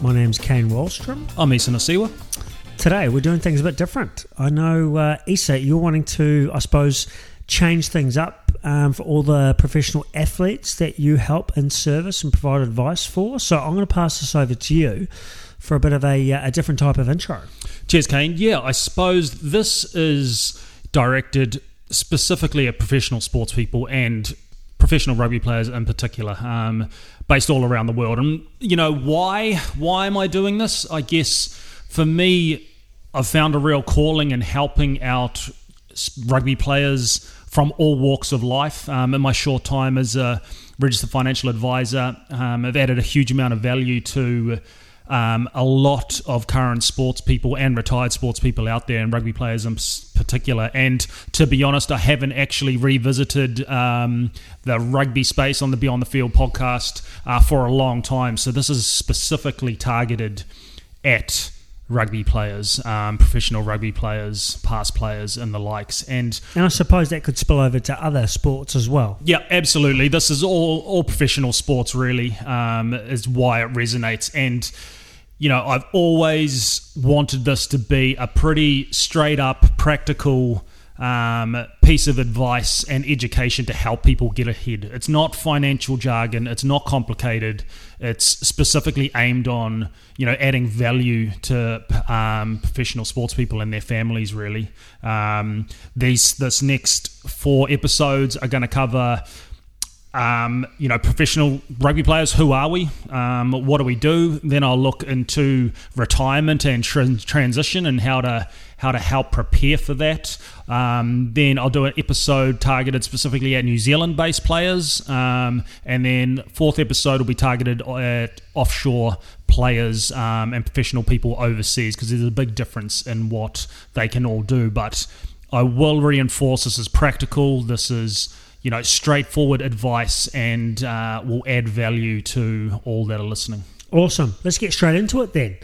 My name's Kane Wallstrom. I'm Isa Nacewa. Today we're doing things a bit different. I know, uh, Isa, you're wanting to, I suppose, change things up um, for all the professional athletes that you help and service and provide advice for. So I'm going to pass this over to you for a bit of a, uh, a different type of intro. Cheers, Kane. Yeah, I suppose this is directed specifically at professional sports people and professional rugby players in particular, um, based all around the world. And you know why? Why am I doing this? I guess for me, I've found a real calling in helping out rugby players from all walks of life. Um, in my short time as a registered financial advisor, um, I've added a huge amount of value to um, a lot of current sports people and retired sports people out there, and rugby players in particular. And to be honest, I haven't actually revisited um, the rugby space on the Beyond the Field podcast uh, for a long time. So this is specifically targeted at rugby players, um, professional rugby players, past players, and the likes. And And I suppose that could spill over to other sports as well. yeah, absolutely. This is all all professional sports. Really, um, is why it resonates. And you know, I've always wanted this to be a pretty straight up, practical. Um, piece of advice and education to help people get ahead. It's not financial jargon. It's not complicated. It's specifically aimed on you know adding value to um, professional sports people and their families. Really, um, these this next four episodes are going to cover um, you know, professional rugby players. Who are we? Um, what do we do? Then I'll look into retirement and tran- transition and how to how to help prepare for that. Um, then I'll do an episode targeted specifically at New Zealand-based players, um, and then fourth episode will be targeted at offshore players um, and professional people overseas because there's a big difference in what they can all do. But I will reinforce this is practical. This is you know, straightforward advice and uh, will add value to all that are listening. Awesome. Let's get straight into it then.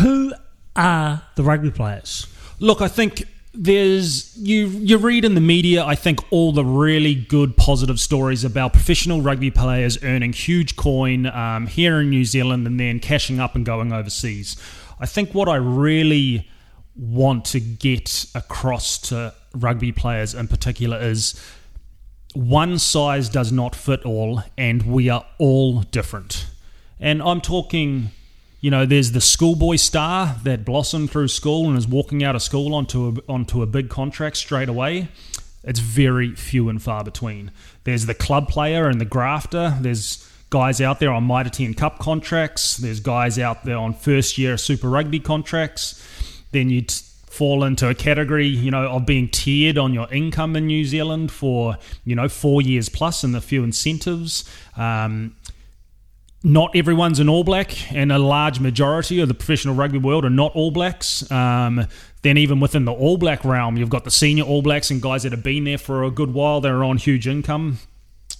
Who are the rugby players? Look, I think there's you you read in the media I think all the really good positive stories about professional rugby players earning huge coin um, here in New Zealand and then cashing up and going overseas. I think what I really want to get across to rugby players in particular is one size does not fit all, and we are all different. And I'm talking, you know, there's the schoolboy star that blossomed through school and is walking out of school onto a, onto a big contract straight away. It's very few and far between. There's the club player and the grafter. There's guys out there on Mitre 10 Cup contracts. There's guys out there on first year Super Rugby contracts. Then you t- fall into a category, you know, of being tiered on your income in New Zealand for, you know, four years plus and a few incentives. Um, not everyone's an All Black, and a large majority of the professional rugby world are not All Blacks. Um, then, even within the All Black realm, you've got the senior All Blacks and guys that have been there for a good while. They're on huge income.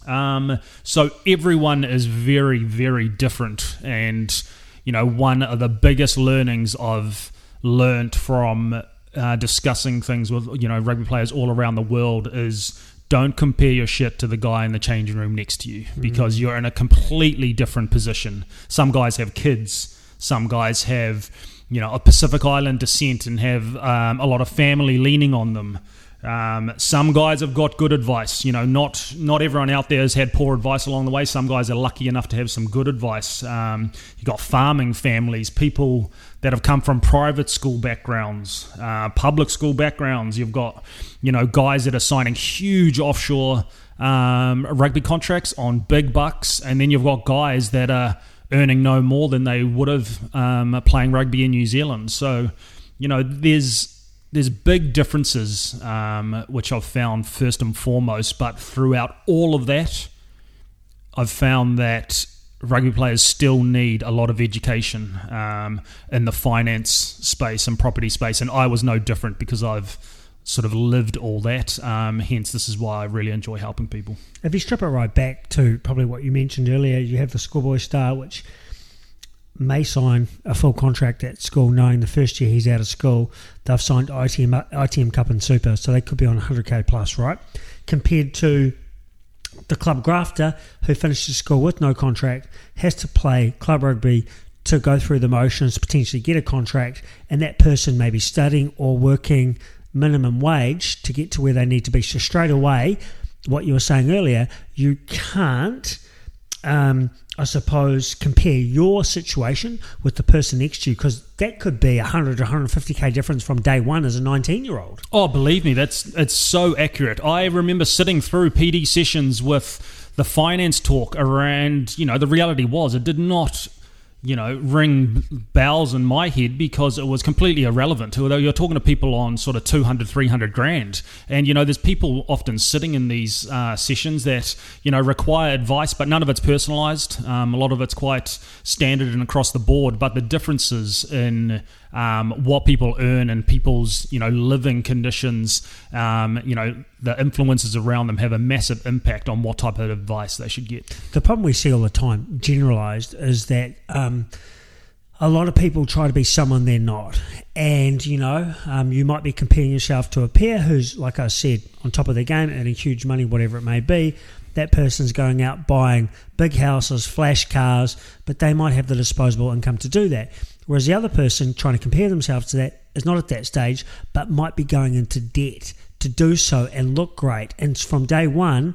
Um, so everyone is very, very different, and you know, one of the biggest learnings I've learnt from uh, discussing things with you know rugby players all around the world is don't compare your shit to the guy in the changing room next to you because you're in a completely different position. Some guys have kids, some guys have, you know, a Pacific Island descent and have um, a lot of family leaning on them. Um, some guys have got good advice. You know, not not everyone out there has had poor advice along the way. Some guys are lucky enough to have some good advice. Um, you've got farming families, people that have come from private school backgrounds, uh, public school backgrounds. You've got, you know, guys that are signing huge offshore um, rugby contracts on big bucks, and then you've got guys that are earning no more than they would have um, playing rugby in New Zealand. So, you know, there's there's big differences um, which I've found first and foremost, but throughout all of that, I've found that rugby players still need a lot of education um, in the finance space and property space, and I was no different because I've sort of lived all that. Um, hence, this is why I really enjoy helping people. If you strip it right back to probably what you mentioned earlier, you have the schoolboy star, which may sign a full contract at school, knowing the first year he's out of school, they've signed ITM, ITM Cup and Super, so they could be on 100k plus, right? Compared to the club grafter who finishes school with no contract, has to play club rugby to go through the motions, potentially get a contract, and that person may be studying or working minimum wage to get to where they need to be. So straight away, what you were saying earlier, you can't um, I suppose, compare your situation with the person next to you because that could be a 100 150k difference from day one as a 19 year old. Oh, believe me, that's it's so accurate. I remember sitting through PD sessions with the finance talk around, you know, the reality was it did not you know, ring bells in my head because it was completely irrelevant. Although you're talking to people on sort of 200, 300 grand. And, you know, there's people often sitting in these uh, sessions that, you know, require advice, but none of it's personalized. Um, a lot of it's quite standard and across the board. But the differences in um, what people earn and people's you know living conditions, um, you know the influences around them have a massive impact on what type of advice they should get. The problem we see all the time, generalized, is that. Um, a lot of people try to be someone they're not. And, you know, um, you might be comparing yourself to a peer who's, like I said, on top of their game, earning huge money, whatever it may be. That person's going out buying big houses, flash cars, but they might have the disposable income to do that. Whereas the other person trying to compare themselves to that is not at that stage, but might be going into debt to do so and look great. And from day one,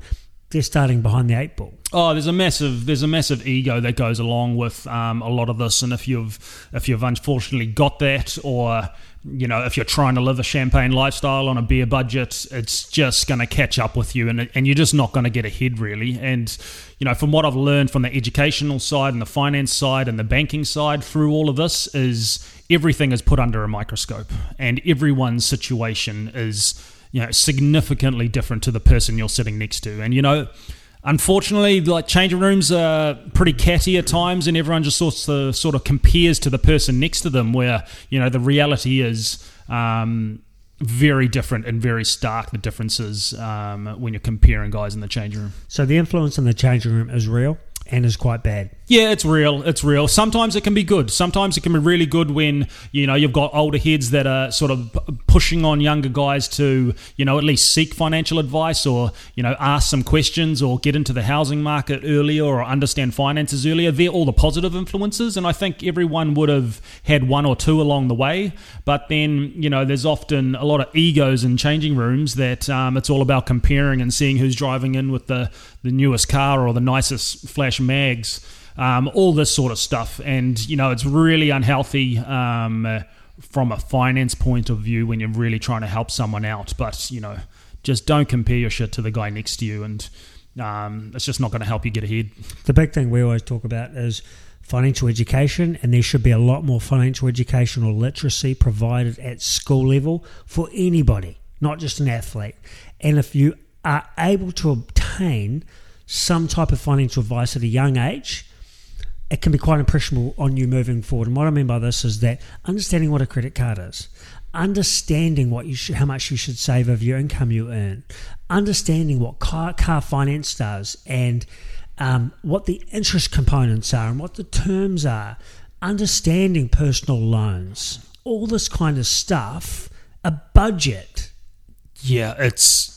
they're starting behind the eight ball. Oh, there's a massive there's a massive ego that goes along with um, a lot of this, and if you've if you've unfortunately got that, or you know if you're trying to live a champagne lifestyle on a beer budget, it's just going to catch up with you, and and you're just not going to get ahead really. And you know from what I've learned from the educational side and the finance side and the banking side through all of this is everything is put under a microscope, and everyone's situation is you know significantly different to the person you're sitting next to, and you know unfortunately, like changing rooms are pretty catty at times, and everyone just sort of sort of compares to the person next to them. Where you know the reality is. Um, very different and very stark the differences um, when you're comparing guys in the changing room. So the influence in the changing room is real and is quite bad. Yeah, it's real. It's real. Sometimes it can be good. Sometimes it can be really good when you know you've got older heads that are sort of pushing on younger guys to you know at least seek financial advice or you know ask some questions or get into the housing market earlier or understand finances earlier. They're all the positive influences, and I think everyone would have had one or two along the way. But then you know there's often a lot of egos in changing rooms that um, it's all about comparing and seeing who's driving in with the the newest car or the nicest flash mags, um, all this sort of stuff. And, you know, it's really unhealthy um, from a finance point of view when you're really trying to help someone out. But, you know, just don't compare your shit to the guy next to you. And um, it's just not going to help you get ahead. The big thing we always talk about is financial education, and there should be a lot more financial education or literacy provided at school level for anybody, not just an athlete. And if you are able to obtain some type of financial advice at a young age, it can be quite impressionable on you moving forward. And what I mean by this is that understanding what a credit card is, understanding what you should, how much you should save of your income you earn, understanding what car, car finance does, and um, what the interest components are and what the terms are, understanding personal loans, all this kind of stuff, a budget. Yeah, it's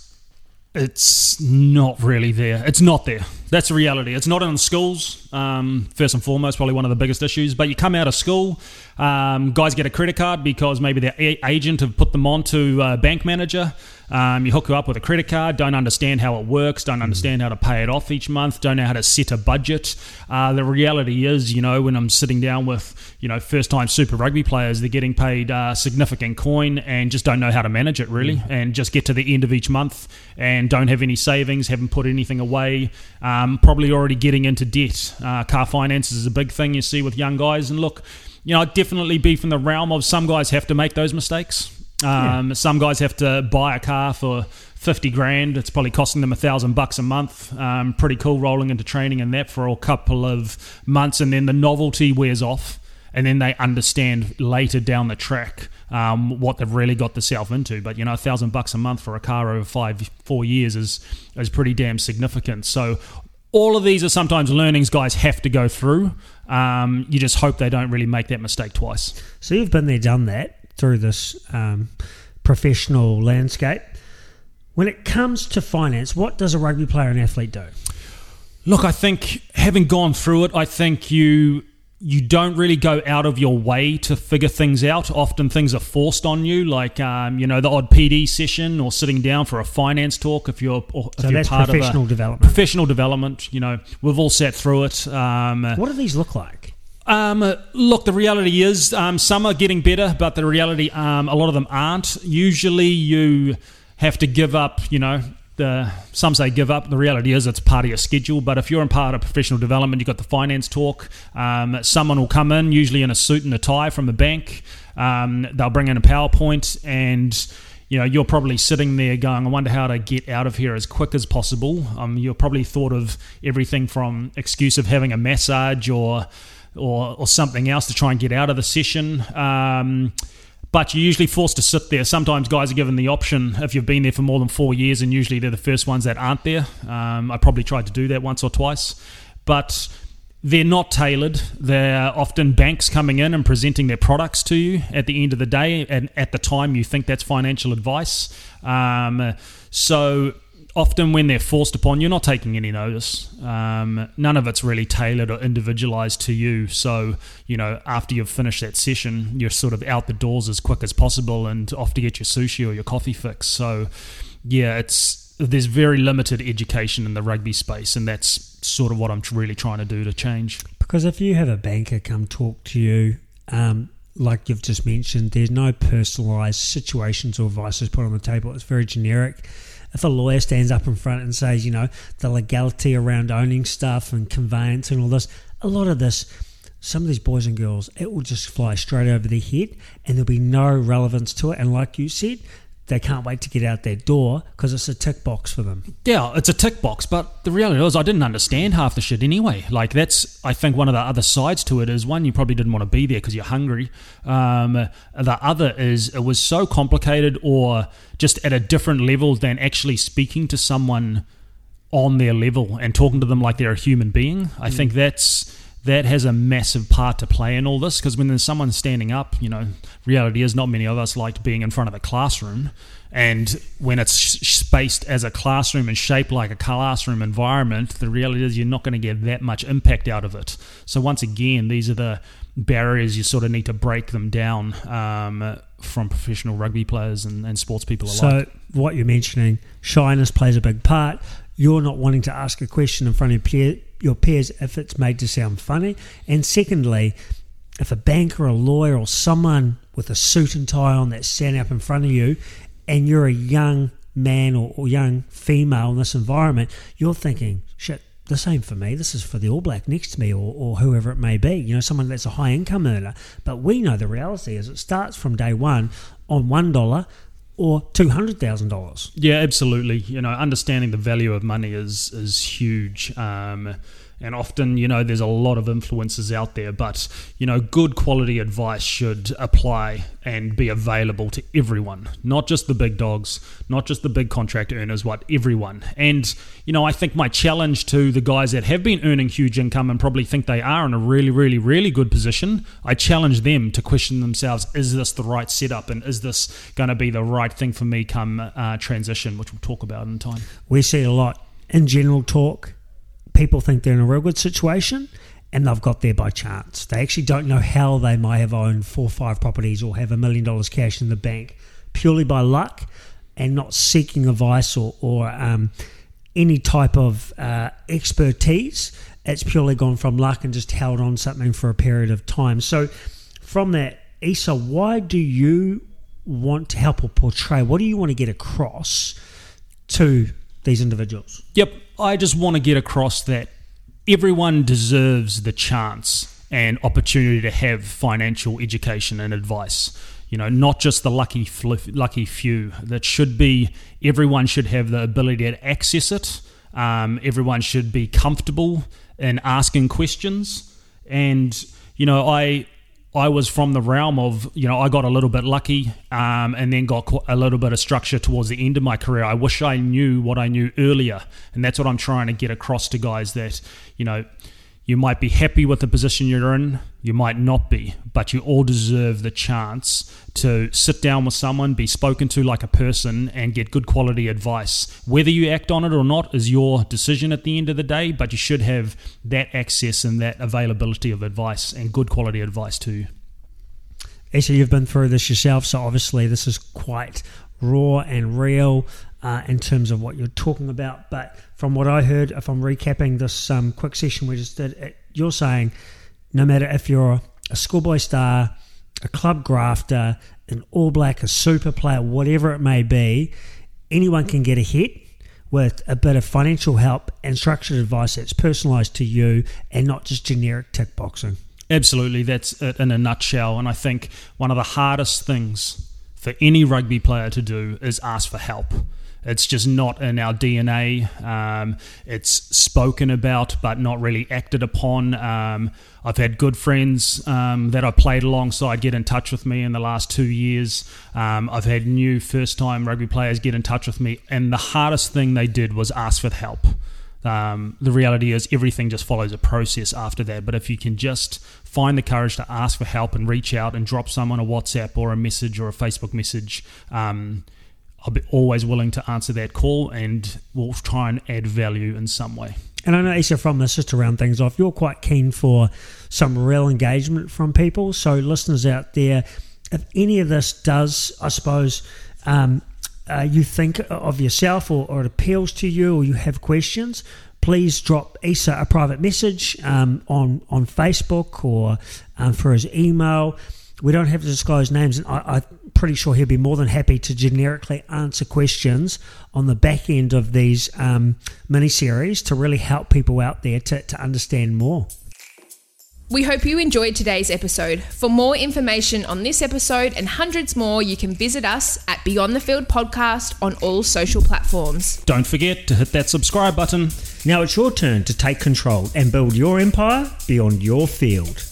it's not really there. It's not there. That's the reality. It's not in schools. Um, first and foremost, probably one of the biggest issues. But you come out of school, um, guys get a credit card because maybe their a- agent have put them on to a bank manager. Um, you hook you up with a credit card, don't understand how it works, don't understand how to pay it off each month, don't know how to set a budget. Uh, the reality is, you know, when I'm sitting down with, you know, first time Super Rugby players, they're getting paid uh, significant coin and just don't know how to manage it really, and just get to the end of each month and don't have any savings, haven't put anything away, um, probably already getting into debt. Uh, car finances is a big thing you see with young guys, and look, you know, I'd definitely be from the realm of some guys have to make those mistakes. Um, yeah. Some guys have to buy a car for 50 grand. It's probably costing them a thousand bucks a month. Um, pretty cool rolling into training and that for a couple of months. And then the novelty wears off. And then they understand later down the track um, what they've really got themselves into. But you know, a thousand bucks a month for a car over five, four years is is pretty damn significant. So all of these are sometimes learnings guys have to go through. Um, you just hope they don't really make that mistake twice. So you've been there, done that through this um, professional landscape. When it comes to finance, what does a rugby player and athlete do? Look, I think having gone through it, I think you you don't really go out of your way to figure things out. Often things are forced on you, like um, you know the odd PD session or sitting down for a finance talk. If you're or so if you're part professional of a, development. Professional development. You know, we've all sat through it. Um, what do these look like? Um, look, the reality is um, some are getting better, but the reality, um, a lot of them aren't. Usually, you have to give up. You know, the some say give up. The reality is it's part of your schedule. But if you're in part of professional development, you've got the finance talk. Um, someone will come in, usually in a suit and a tie from the bank. Um, they'll bring in a PowerPoint and you know, you're probably sitting there going, I wonder how to get out of here as quick as possible. Um, you're probably thought of everything from excuse of having a massage or or, or something else to try and get out of the session. Um, but you're usually forced to sit there. Sometimes guys are given the option if you've been there for more than four years, and usually they're the first ones that aren't there. Um, I probably tried to do that once or twice, but they're not tailored. They're often banks coming in and presenting their products to you at the end of the day, and at the time you think that's financial advice. Um, so often when they're forced upon, you're not taking any notice. Um, none of it's really tailored or individualized to you. So, you know, after you've finished that session, you're sort of out the doors as quick as possible and off to get your sushi or your coffee fix. So, yeah, it's there's very limited education in the rugby space, and that's sort of what I'm really trying to do to change. Because if you have a banker come talk to you, um, like you've just mentioned, there's no personalised situations or advice is put on the table. It's very generic if a lawyer stands up in front and says, you know, the legality around owning stuff and conveyance and all this, a lot of this, some of these boys and girls, it will just fly straight over their head and there'll be no relevance to it. And like you said, they can't wait to get out their door because it's a tick box for them. Yeah, it's a tick box, but the reality is I didn't understand half the shit anyway. Like that's I think one of the other sides to it is one you probably didn't want to be there because you're hungry. Um, the other is it was so complicated or just at a different level than actually speaking to someone on their level and talking to them like they're a human being. I mm. think that's that has a massive part to play in all this because when there's someone standing up, you know, reality is not many of us liked being in front of a classroom. And when it's spaced as a classroom and shaped like a classroom environment, the reality is you're not going to get that much impact out of it. So, once again, these are the barriers you sort of need to break them down um, from professional rugby players and, and sports people alike. So, what you're mentioning, shyness plays a big part. You're not wanting to ask a question in front of a peer, your peers if it's made to sound funny. And secondly, if a banker, a lawyer, or someone with a suit and tie on that's standing up in front of you, and you're a young man or, or young female in this environment, you're thinking, shit, the same for me. This is for the All Black next to me or, or whoever it may be, you know, someone that's a high income earner. But we know the reality is it starts from day one on $1 or two hundred thousand dollars. Yeah, absolutely. You know, understanding the value of money is is huge. Um, and often you know there's a lot of influences out there but you know good quality advice should apply and be available to everyone not just the big dogs not just the big contract earners what everyone and you know i think my challenge to the guys that have been earning huge income and probably think they are in a really really really good position i challenge them to question themselves is this the right setup and is this going to be the right thing for me come uh, transition which we'll talk about in time we see a lot in general talk people think they're in a real good situation and they've got there by chance. They actually don't know how they might have owned four or five properties or have a million dollars cash in the bank purely by luck. and not seeking advice or, or um, any type of uh, expertise. It's purely gone from luck and just held on something for a period of time. So, from that, Isa, why do you want to help or portray? What do you want to get across to these individuals? Yep, I just want to get across that everyone deserves the chance and opportunity to have financial education and advice. You know, not just the lucky lucky few. That should be everyone should have the ability to access it. Um, everyone should be comfortable in asking questions. And you know, I I was from the realm of, you know, I got a little bit lucky um, and then got a little bit of structure towards the end of my career. I wish I knew what I knew earlier. And that's what I'm trying to get across to guys that, you know, you might be happy with the position you're in, you might not be, but you all deserve the chance to sit down with someone, be spoken to like a person, and get good quality advice. Whether you act on it or not is your decision at the end of the day, but you should have that access and that availability of advice and good quality advice too. Isa, you've been through this yourself, so obviously this is quite raw and real uh, in terms of what you're talking about. But from what I heard, if I'm recapping this um, quick session we just did, it, you're saying no matter if you're a schoolboy star, a club grafter, an all black, a super player, whatever it may be, anyone can get ahead with a bit of financial help and structured advice that's personalised to you and not just generic tick boxing. Absolutely, that's it in a nutshell. And I think one of the hardest things for any rugby player to do is ask for help. It's just not in our DNA. Um, it's spoken about, but not really acted upon. Um, I've had good friends um, that I played alongside get in touch with me in the last two years. Um, I've had new first time rugby players get in touch with me, and the hardest thing they did was ask for help. Um, the reality is everything just follows a process after that. But if you can just find the courage to ask for help and reach out and drop someone a WhatsApp or a message or a Facebook message, um, I'll be always willing to answer that call and we'll try and add value in some way. And I know, Isa, from this, just to round things off, you're quite keen for some real engagement from people. So, listeners out there, if any of this does, I suppose, um, uh, you think of yourself or, or, it appeals to you or you have questions, please drop Isa a private message um, on, on Facebook or um, for his email. We don't have to disclose names, and I, I'm pretty sure he'll be more than happy to generically answer questions on the back end of these um, mini series to really help people out there to, to understand more. We hope you enjoyed today's episode. For more information on this episode and hundreds more, you can visit us at Beyond the Field Podcast on all social platforms. Don't forget to hit that subscribe button. Now it's your turn to take control and build your empire beyond your field.